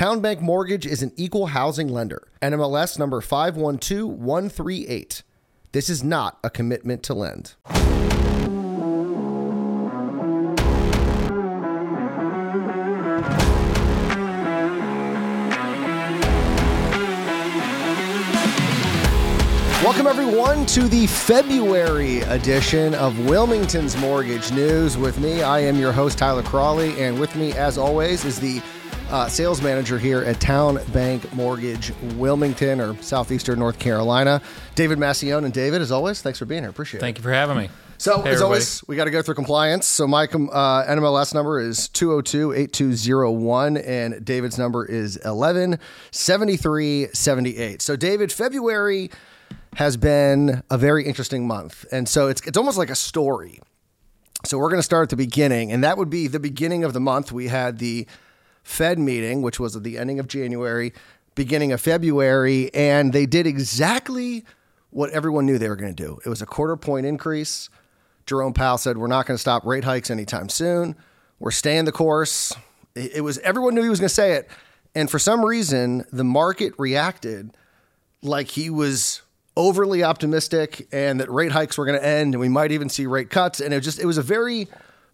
TowneBank Mortgage is an equal housing lender. NMLS number 512138. This is not a commitment to lend. Welcome, everyone, to the February edition of Wilmington's Mortgage News. With me, I am your host, Tyler Cralle, and with me, as always, is the uh, sales manager here at Town Bank Mortgage Wilmington or Southeastern North Carolina, David Macaione. And David, as always, thanks for being here. Appreciate Thank it. Thank you for having me. So, Hey, as everybody. always, we got to go through compliance. So, my uh, NMLS number is 202 8201, and David's number is 117378. So, David, February has been a very interesting month. And so, it's, it's almost like a story. So, we're going to start at the beginning, and that would be the beginning of the month. We had the Fed meeting, which was at the ending of January, beginning of February, and they did exactly what everyone knew they were going to do. It was a quarter point increase. Jerome Powell said, We're not going to stop rate hikes anytime soon. We're staying the course. It was everyone knew he was going to say it. And for some reason, the market reacted like he was overly optimistic and that rate hikes were going to end and we might even see rate cuts. And it just, it was a very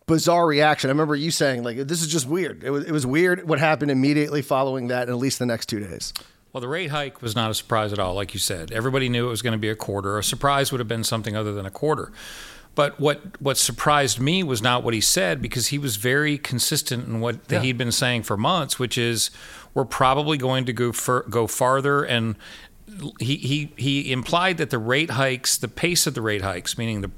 bizarre reaction. I remember you saying, like, this is just weird. It was, it was weird what happened immediately following that, in at least the next two days. Well, the rate hike was not a surprise at all, like you said. Everybody knew it was going to be a quarter. A surprise would have been something other than a quarter. But what what surprised me was not what he said because he was very consistent in what that he'd been saying for months, which is we're probably going to go fur, go farther and he, he he implied that the rate hikes, the pace of the rate hikes, meaning the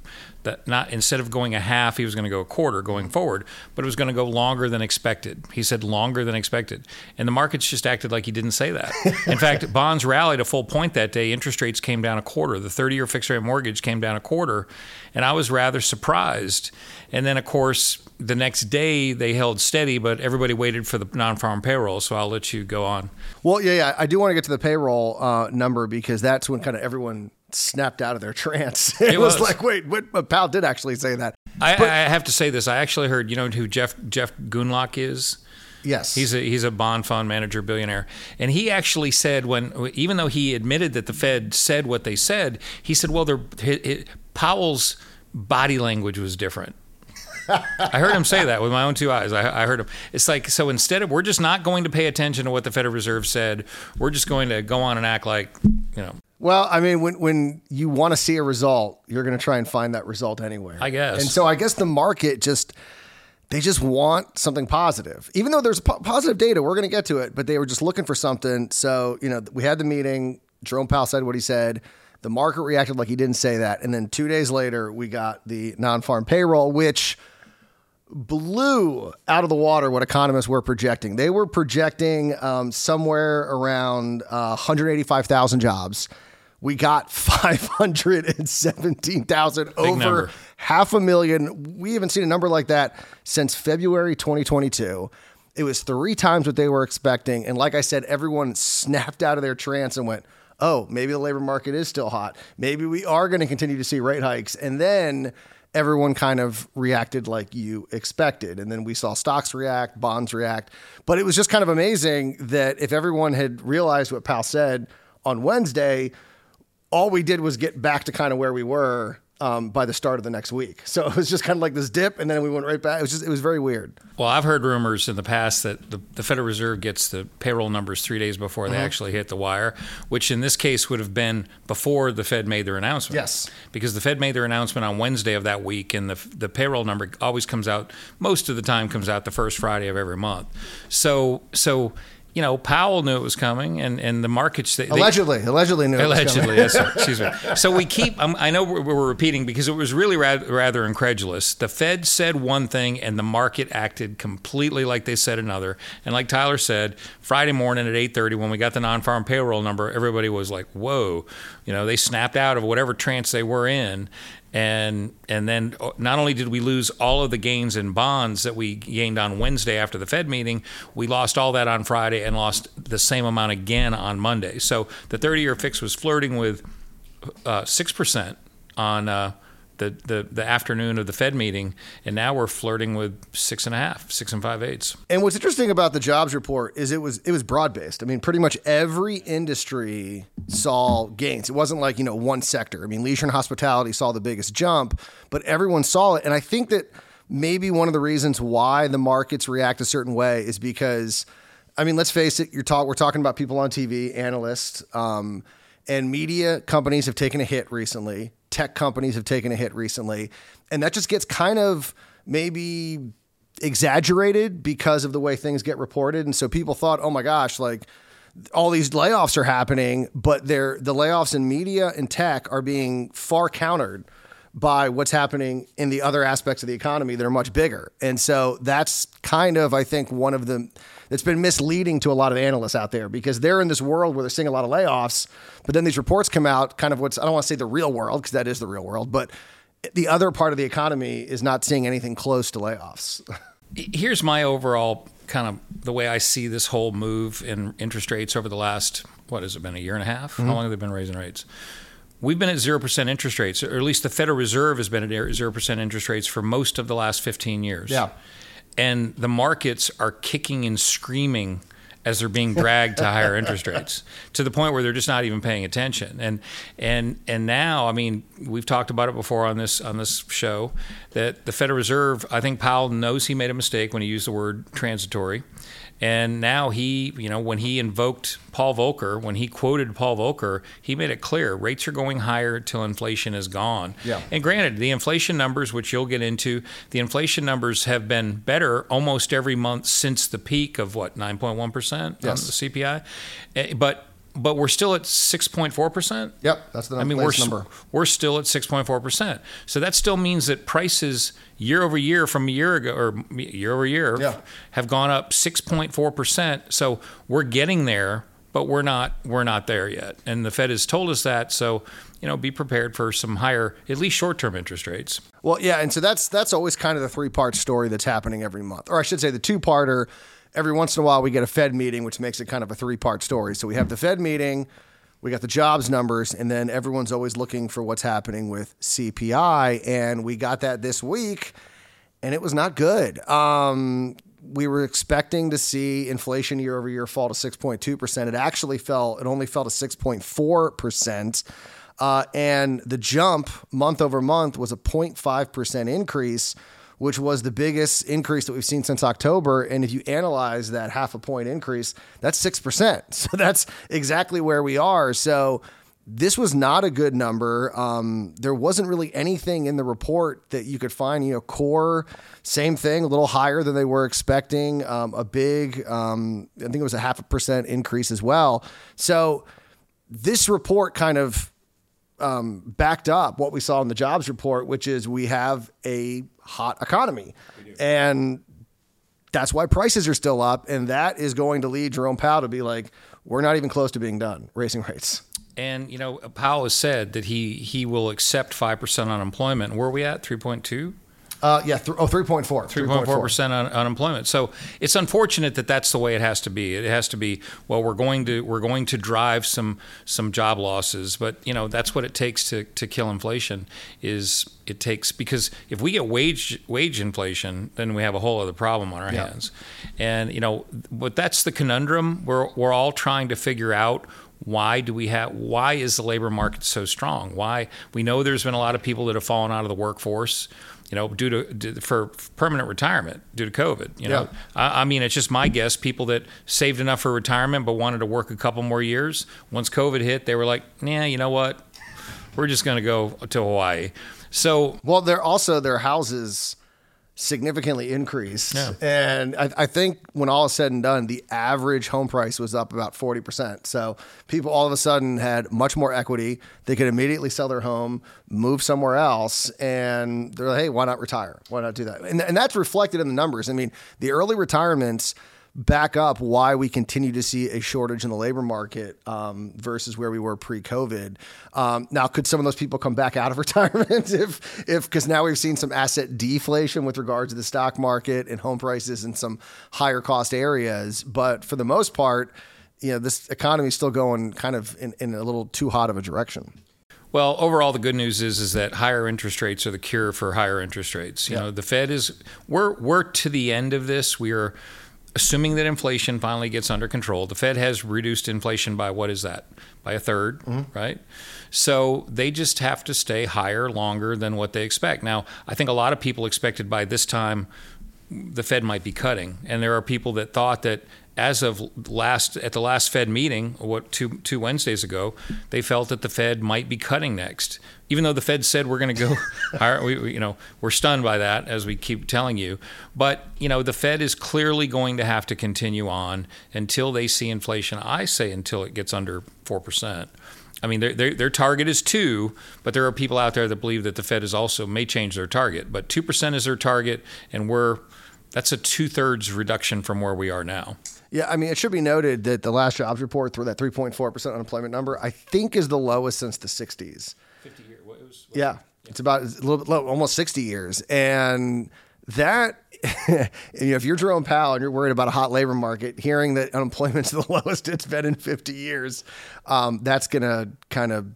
that not instead of going a half, he was going to go a quarter going forward, but it was going to go longer than expected. He said longer than expected, and the markets just acted like he didn't say that. In fact, bonds rallied a full point that day. Interest rates came down a quarter. The thirty-year fixed rate mortgage came down a quarter, and I was rather surprised. And then, of course, the next day they held steady, but everybody waited for the non-farm payroll. So I'll let you go on. Well, yeah, yeah. I do want to get to the payroll uh, number because that's when kind of everyone snapped out of their trance. it, It was. was. like, wait, what? But Powell did actually say that. I, I have to say this. I actually heard. You know who Jeff Jeff Gundlach is? Yes. He's a he's a bond fund manager billionaire, and he actually said when even though he admitted that the Fed said what they said, he said, well, they're, hi hi Powell's body language was different. I heard him say that with my own two eyes. I, I heard him. It's like so instead of we're just not going to pay attention to what the Federal Reserve said, we're just going to go on and act like you know. Well, I mean, when when you want to see a result, you're going to try and find that result anywhere. I guess. And so I guess the market just they just want something positive, even though there's po- positive data. We're going to get to it, but they were just looking for something. So you know, we had the meeting. Jerome Powell said what he said. The market reacted like he didn't say that, and then two days later, we got the non-farm payroll, which blew out of the water what economists were projecting. They were projecting um, somewhere around uh, 185,000 jobs. We got 517,000 over half a million. We haven't seen a number like that since February 2022. It was three times what they were expecting. And like I said, everyone snapped out of their trance and went, oh, maybe the labor market is still hot. Maybe we are going to continue to see rate hikes. And then everyone kind of reacted like you expected. And then we saw stocks react, bonds react. But it was just kind of amazing that if everyone had realized what Powell said on Wednesday, all we did was get back to kind of where we were um, by the start of the next week. So it was just kind of like this dip, and then we went right back. It was just it was very weird. Well, I've heard rumors in the past that the, the Federal Reserve gets the payroll numbers three days before Uh-huh. they actually hit the wire, which in this case would have been before the Fed made their announcement. Yes. Because the Fed made their announcement on Wednesday of that week, and the, the payroll number always comes out, most of the time comes out the first Friday of every month. So, so you know, Powell knew it was coming, and, and the markets. They, they- Allegedly, allegedly, knew it was coming. Allegedly, yes, sir. Excuse me. So we keep. Um, I know we're, we're repeating because it was really rather, rather incredulous. The Fed said one thing, and the market acted completely like they said another. And like Tyler said, Friday morning at eight thirty, when we got the non-farm payroll number, everybody was like, "Whoa!" You know, they snapped out of whatever trance they were in. And and then uh, not only did we lose all of the gains in bonds that we gained on Wednesday after the Fed meeting, we lost all that on Friday and lost the same amount again on Monday. So the 30-year fix was flirting with uh, six percent on uh, the, the, the afternoon of the Fed meeting, and now we're flirting with six and a half, six and five eighths. And what's interesting about the jobs report is it was it was broad based. I mean, pretty much every industry saw gains. It wasn't like you know one sector. I mean, leisure and hospitality saw the biggest jump, but everyone saw it. And I think that maybe one of the reasons why the markets react a certain way is because, I mean, let's face it. You're talk we're talking about people on TV, analysts. Um, and media companies have taken a hit recently. Tech companies have taken a hit recently. And that just gets kind of maybe exaggerated because of the way things get reported. And so people thought, oh my gosh, like all these layoffs are happening, but they're the layoffs in media and tech are being far countered by what's happening in the other aspects of the economy that are much bigger. And so that's kind of, I think, one of the that's been misleading to a lot of analysts out there because they're in this world where they're seeing a lot of layoffs, but then these reports come out, kind of what's I don't want to say the real world because that is the real world, but the other part of the economy is not seeing anything close to layoffs. Here's my overall kind of the way I see this whole move in interest rates over the last what has it been a year and a half? Mm-hmm. How long have they been raising rates? We've been at 0% interest rates, or at least the Federal Reserve has been at 0% interest rates for most of the last 15 years. Yeah. And the markets are kicking and screaming as they're being dragged to higher interest rates to the point where they're just not even paying attention. And and and now, I mean, we've talked about it before on this on this show that the Federal Reserve, I think Powell knows he made a mistake when he used the word transitory. And now he, you know, when he invoked Paul Volcker, when he quoted Paul Volcker, he made it clear rates are going higher till inflation is gone. Yeah. And granted, the inflation numbers, which you'll get into, the inflation numbers have been better almost every month since the peak of what, 9.1% yes. on the CPI. Eh, but but we're still at 6.4%. Yep, that's the I mean, we're, number. We're still at 6.4%. So that still means that prices year over year from a year ago or year over year yeah. have gone up 6.4%. So we're getting there, but we're not we're not there yet. And the Fed has told us that, so you know, be prepared for some higher at least short-term interest rates. Well, yeah, and so that's that's always kind of the three-part story that's happening every month. Or I should say the two-parter every once in a while we get a Fed meeting, which makes it kind of a three part story. So we have the Fed meeting, we got the jobs numbers, and then everyone's always looking for what's happening with CPI. And we got that this week, and it was not good. Um, we were expecting to see inflation year over year fall to 6.2%. It actually fell, it only fell to 6.4%. Uh, and the jump month over month was a 0.5% increase which was the biggest increase that we've seen since October. And if you analyze that half a point increase, that's 6%. So that's exactly where we are. So this was not a good number. Um, there wasn't really anything in the report that you could find. You know, core, same thing, a little higher than they were expecting. Um, a big, um, I think it was a half a percent increase as well. So this report kind of um, backed up what we saw in the jobs report, which is we have a hot economy. And that's why prices are still up. And that is going to lead Jerome Powell to be like, we're not even close to being done raising rates. And, you know, Powell has said that he, he will accept 5% unemployment. Where are we at? 3.2? Uh, yeah, th- oh, 3.4. 3.4% un- unemployment. So it's unfortunate that that's the way it has to be. It has to be, well, we're going to we're going to drive some some job losses, but you know, that's what it takes to, to kill inflation is it takes because if we get wage wage inflation, then we have a whole other problem on our yeah. hands. And you know, but that's the conundrum we're we're all trying to figure out why do we have why is the labor market so strong why we know there's been a lot of people that have fallen out of the workforce you know, due to, due for permanent retirement due to COVID. You know, yeah. I, I, mean, it's just my guess. People that saved enough for retirement but wanted to work a couple more years. Once COVID hit, they were like, "Yeah, you know what? We're just going to go to Hawaii." So, well, they're also their houses significantly increased. Yeah. And I, I, think when all is said and done, the average home price was up about 40%. So people all of a sudden had much more equity. They could immediately sell their home, move somewhere else, and they're like, hey, why not retire? Why not do that? And, and that's reflected in the numbers. I mean, the early retirements – back up why we continue to see a shortage in the labor market um, versus where we were pre-COVID. Um, now, could some of those people come back out of retirement if, if because now we've seen some asset deflation with regards to the stock market and home prices in some higher cost areas? But for the most part, you know, this economy is still going kind of in, in a little too hot of a direction. Well, overall, the good news is is that higher interest rates are the cure for higher interest rates. You Yeah. know, the Fed is we're we're to the end of this. We are assuming that inflation finally gets under control. The Fed has reduced inflation by what is that? By a 3rd mm-hmm. right? So they just have to stay higher longer than what they expect. Now, I think a lot of people expected by this time the Fed might be cutting, and there are people that thought that as of last at the last Fed meeting, what two two Wednesdays ago, they felt that the Fed might be cutting next, even though the Fed said we're going to go higher. We, we, you know, we're stunned by that, as we keep telling you. But you know, the Fed is clearly going to have to continue on until they see inflation. I say until it gets under four percent. I mean, their, their, their target is two, but there are people out there that believe that the Fed is also may change their target. But two percent is their target, and we're that's a two thirds reduction from where we are now. Yeah, I mean, it should be noted that the last jobs report through that 3.4% unemployment number, I think is the lowest since the 60s. Fifty years. What, it was, Yeah, it's about a little bit low, almost 60 years. And that, you know, if you're Jerome Powell and you're worried about a hot labor market, hearing that unemployment's the lowest it's been in 50 years, um, that's going to kind of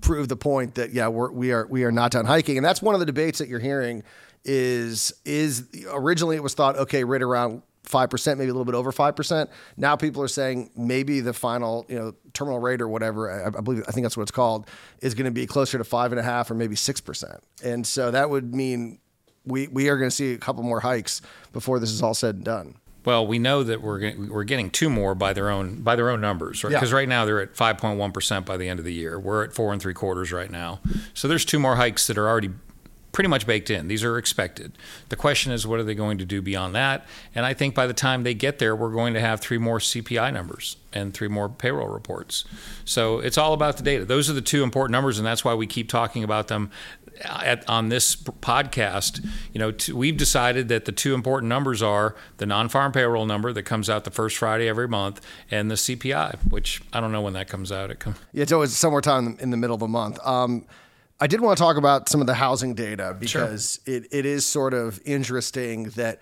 prove the point that yeah we're, we are we are not done hiking and that's one of the debates that you're hearing is is originally it was thought okay right around 5% maybe a little bit over 5% now people are saying maybe the final you know terminal rate or whatever i, I believe i think that's what it's called is going to be closer to five and a half or maybe 6% and so that would mean we we are going to see a couple more hikes before this is all said and done Well, we know that we're we're getting two more by their own by their own numbers, right? Yeah. Because right now they're at five point one percent by the end of the year. We're at four and three quarters right now. So there's two more hikes that are already pretty much baked in. These are expected. The question is, what are they going to do beyond that? And I think by the time they get there, we're going to have three more CPI numbers and three more payroll reports. So it's all about the data. Those are the two important numbers, and that's why we keep talking about them at, on this podcast. You know, t- we've decided that the two important numbers are the non-farm payroll number that comes out the first Friday every month, and the CPI, which I don't know when that comes out. It comes. Yeah, it's always somewhere time in the middle of the month. Um, I did want to talk about some of the housing data because it, it is sort of interesting that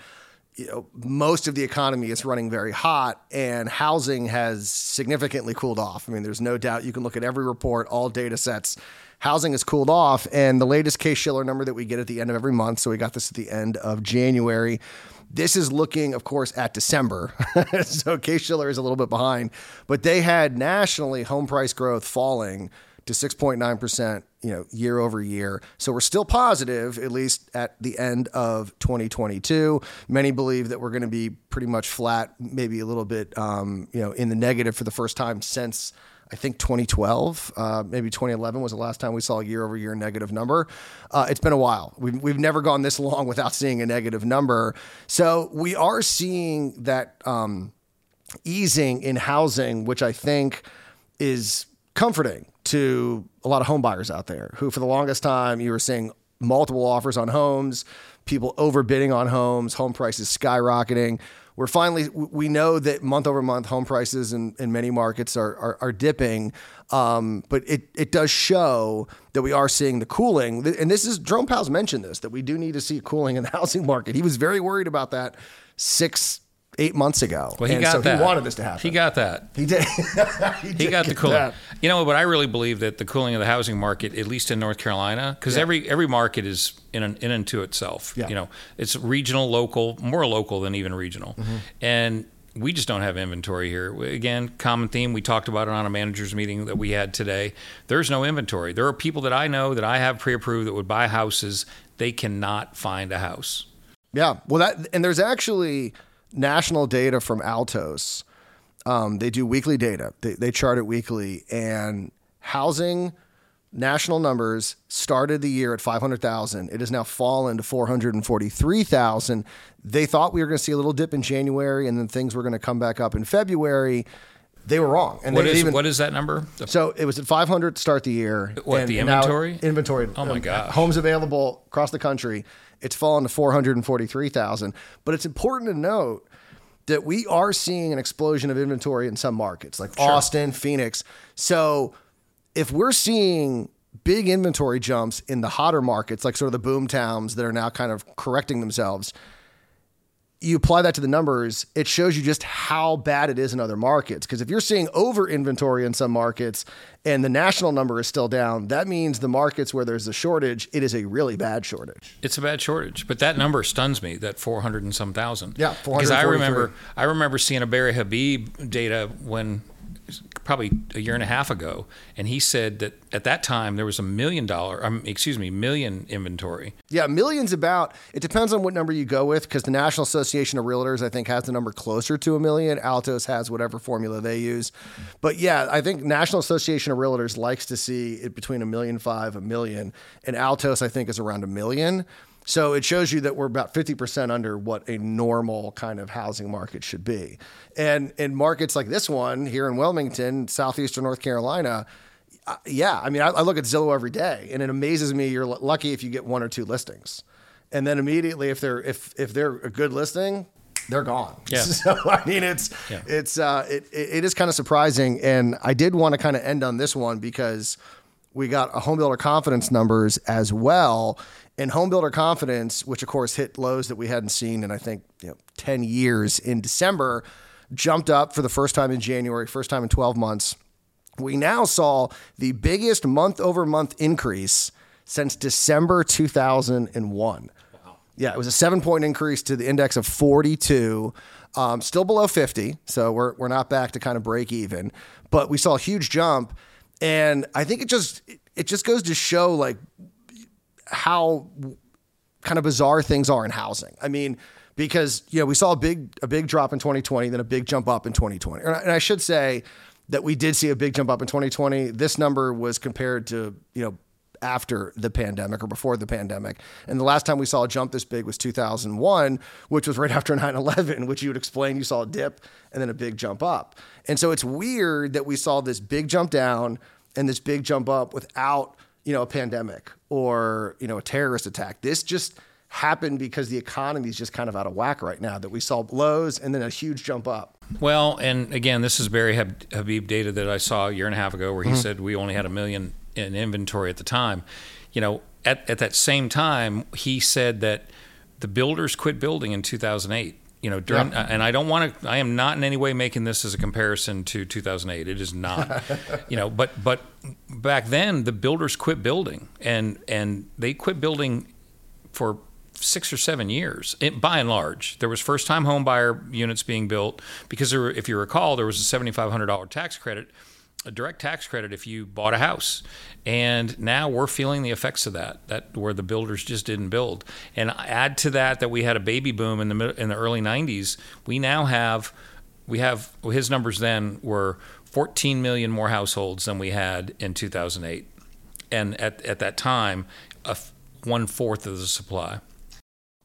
you know most of the economy is running very hot and housing has significantly cooled off. I mean, there's no doubt you can look at every report, all data sets. Housing has cooled off, and the latest Case Shiller number that we get at the end of every month. So we got this at the end of January. This is looking, of course, at December. so Case Shiller is a little bit behind, but they had nationally home price growth falling to 6.9%, you know, year over year. So we're still positive, at least at the end of 2022. Many believe that we're going to be pretty much flat, maybe a little bit, um, you know, in the negative for the first time since. I think 2012, uh, maybe 2011 was the last time we saw a year over year negative number. Uh, it's been a while. We've, we've never gone this long without seeing a negative number. So we are seeing that um, easing in housing, which I think is comforting to a lot of home buyers out there who, for the longest time, you were seeing multiple offers on homes, people overbidding on homes, home prices skyrocketing. We're finally, we know that month over month home prices in, in many markets are, are, are dipping, um, but it, it does show that we are seeing the cooling. And this is, Jerome Powell's mentioned this, that we do need to see cooling in the housing market. He was very worried about that six, eight months ago. Well, he and got so that. he wanted this to happen. He got that. He did. He did got the cooling. that. You know, but I really believe that the cooling of the housing market, at least in North Carolina, because every every market is in an, in and to itself. Yeah. You know, it's regional, local, more local than even regional, Mm-hmm. and we just don't have inventory here. Again, common theme. We talked about it on a managers meeting that we had today. There's no inventory. There are people that I know that I have pre-approved that would buy houses. They cannot find a house. Yeah. Well, that and there's actually national data from Altos. Um, they do weekly data. They, they chart it weekly, and housing national numbers started the year at 500,000. It has now fallen to 443,000. They thought we were going to see a little dip in January, and then things were going to come back up in February. They were wrong. And What is even, what is that number? So it was at 500 to start the year. What, the inventory? inventory. Oh, my God. Homes available across the country. It's fallen to 443,000. But it's important to note that we are seeing an explosion of inventory in some markets like Austin, Phoenix. So if we're seeing big inventory jumps in the hotter markets, like sort of the boom towns that are now kind of correcting themselves, you apply that to the numbers, it shows you just how bad it is in other markets. Because if you're seeing over inventory in some markets and the national number is still down, that means the markets where there's a shortage, it is a really bad shortage. It's a bad shortage, but that number stuns me. That four hundred and some thousand. Yeah, because I remember I remember seeing a Barry Habib data when probably a year and a half ago, and he said that at that time there was a million dollar, um, excuse me, million inventory. Yeah, millions about. It depends on what number you go with, because the National Association of Realtors, I think, has the number closer to a million. Altos has whatever formula they use, but yeah, I think National Association of Realtors likes to see it between a million five, a million, and Altos I think is around a million. So it shows you that we're about 50% under what a normal kind of housing market should be. And in markets like this one here in Wilmington, southeastern North Carolina, uh, yeah, I mean, I, I, look at Zillow every day, and it amazes me. You're lucky if you get one or two listings, and then immediately, if they're if if they're a good listing, they're gone. Yeah. So I mean, it's yeah. it's uh, it it is kind of surprising, and I did want to kind of end on this one because we got a home builder confidence numbers as well, and home builder confidence, which of course hit lows that we hadn't seen in I think you know 10 years in December, jumped up for the first time in January, first time in 12 months. We now saw the biggest month over month increase since December 2001. Wow. Yeah, it was a seven point increase to the index of 42, um, still below 50. So we're, we're not back to kind of break even, but we saw a huge jump. And I think it just, it just goes to show like how kind of bizarre things are in housing. I mean, because you know we saw a big a big drop in 2020, then a big jump up in 2020. And I should say that we did see a big jump up in 2020. This number was compared to you know after the pandemic or before the pandemic. And the last time we saw a jump this big was 2001, which was right after 9 11, which you would explain you saw a dip and then a big jump up. And so it's weird that we saw this big jump down and this big jump up without you know, a pandemic or, you know, a terrorist attack. This just happened because the economy is just kind of out of whack right now that we saw lows and then a huge jump up. Well, and again, this is Barry Habib data that I saw a year and a half ago where he mm-hmm. said we only had a million in inventory at the time. You know, at, at that same time, he said that the builders quit building in 2008 you know during yeah. and i don't want to i am not in any way making this as a comparison to 2008 it is not. You know but but back then the builders quit building and and they quit building for six or seven years. It, by and large there was first time home buyer units being built because there were, if you recall there was a $7500 tax credit a direct tax credit if you bought a house. And now we're feeling the effects of that, that where the builders just didn't build. And add to that that we had a baby boom in the in the early 90s. We now have we have his numbers then were 14 million more households than we had in 2008. And at, at that time, a one fourth of the supply.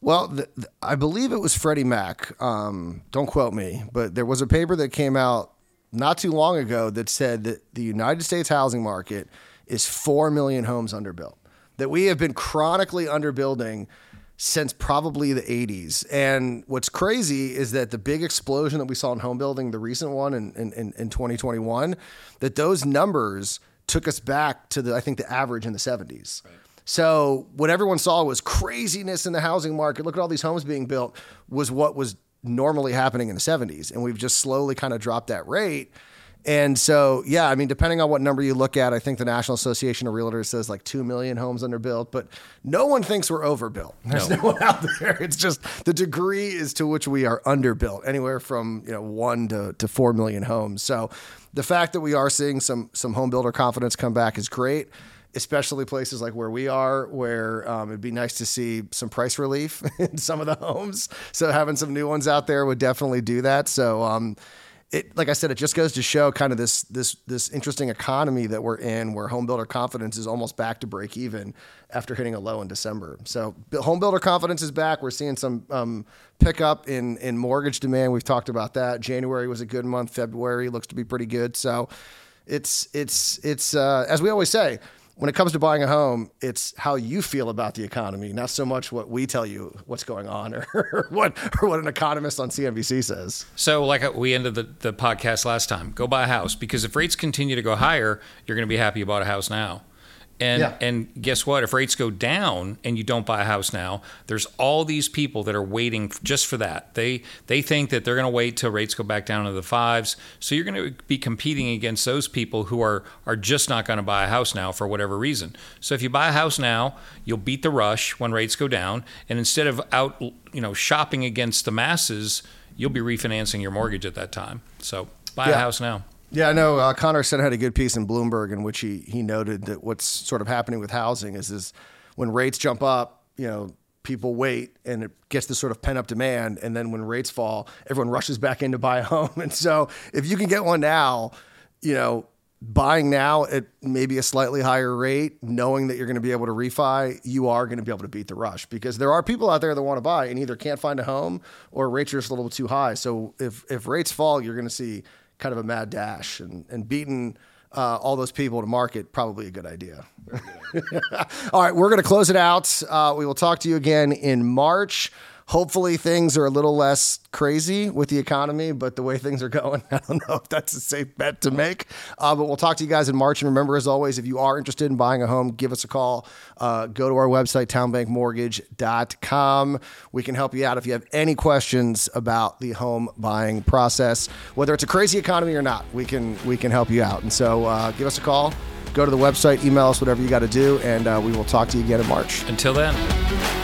Well, the, the, I believe it was Freddie Mac. Um, don't quote me, but there was a paper that came out not too long ago that said that the United States housing market is 4 million homes underbuilt. That we have been chronically underbuilding since probably the 80s. And what's crazy is that the big explosion that we saw in home building, the recent one in, in, in 2021, that those numbers took us back to the, I think, the average in the 70s. Right. So what everyone saw was craziness in the housing market. Look at all these homes being built was what was normally happening in the 70s. And we've just slowly kind of dropped that rate. And so, yeah, I mean, depending on what number you look at, I think the National Association of Realtors says like 2 million homes underbuilt, but no one thinks we're overbuilt. There's no. no one out there. It's just the degree is to which we are underbuilt, anywhere from, you know, 1 to, to 4 million homes. So the fact that we are seeing some some home builder confidence come back is great especially places like where we are, where um, it'd be nice to see some price relief in some of the homes. So having some new ones out there would definitely do that. So, um, it, like I said, it just goes to show kind of this this this interesting economy that we're in, where home builder confidence is almost back to break even after hitting a low in December. So home builder confidence is back. We're seeing some um, pickup in in mortgage demand. We've talked about that. January was a good month. February looks to be pretty good. So it's it's it's uh, as we always say when it comes to buying a home, it's how you feel about the economy, not so much what we tell you what's going on or what or what an economist on CNBC says. So, like uh, we ended the, the podcast last time, go buy a house because if rates continue to go higher, you're going to be happy you bought a house now. And Yeah. and guess what? If rates go down and you don't buy a house now, there's all these people that are waiting just for that. They they think that they're going to wait till rates go back down to the fives. So you're going to be competing against those people who are are just not going to buy a house now for whatever reason. So if you buy a house now, you'll beat the rush when rates go down, and instead of out you know shopping against the masses, you'll be refinancing your mortgage at that time. So buy Yeah. a house now. Yeah, I know. Uh, Conor Sen had a good piece in Bloomberg in which he he noted that what's sort of happening with housing is is when rates jump up, you know, people wait and it gets this sort of pent up demand, and then when rates fall, everyone rushes back in to buy a home. And so, if you can get one now, you know. Buying now at maybe a slightly higher rate, knowing that you're going to be able to refi, you are going to be able to beat the rush because there are people out there that want to buy and either can't find a home or rates are just a little too high. So if if rates fall, you're going to see kind of a mad dash and, and beating uh, all those people to market probably a good idea. all right, we're going to close it out. Uh, we will talk to you again in March. Hopefully, things are a little less crazy with the economy, but the way things are going, I don't know if that's a safe bet to make. Uh, but we'll talk to you guys in March. And remember, as always, if you are interested in buying a home, give us a call. Uh, go to our website, townebankmortgage.com. We can help you out if you have any questions about the home buying process, whether it's a crazy economy or not. We can we can help you out. And so, uh, give us a call. Go to the website, email us, whatever you got to do, and uh, we will talk to you again in March. Until then.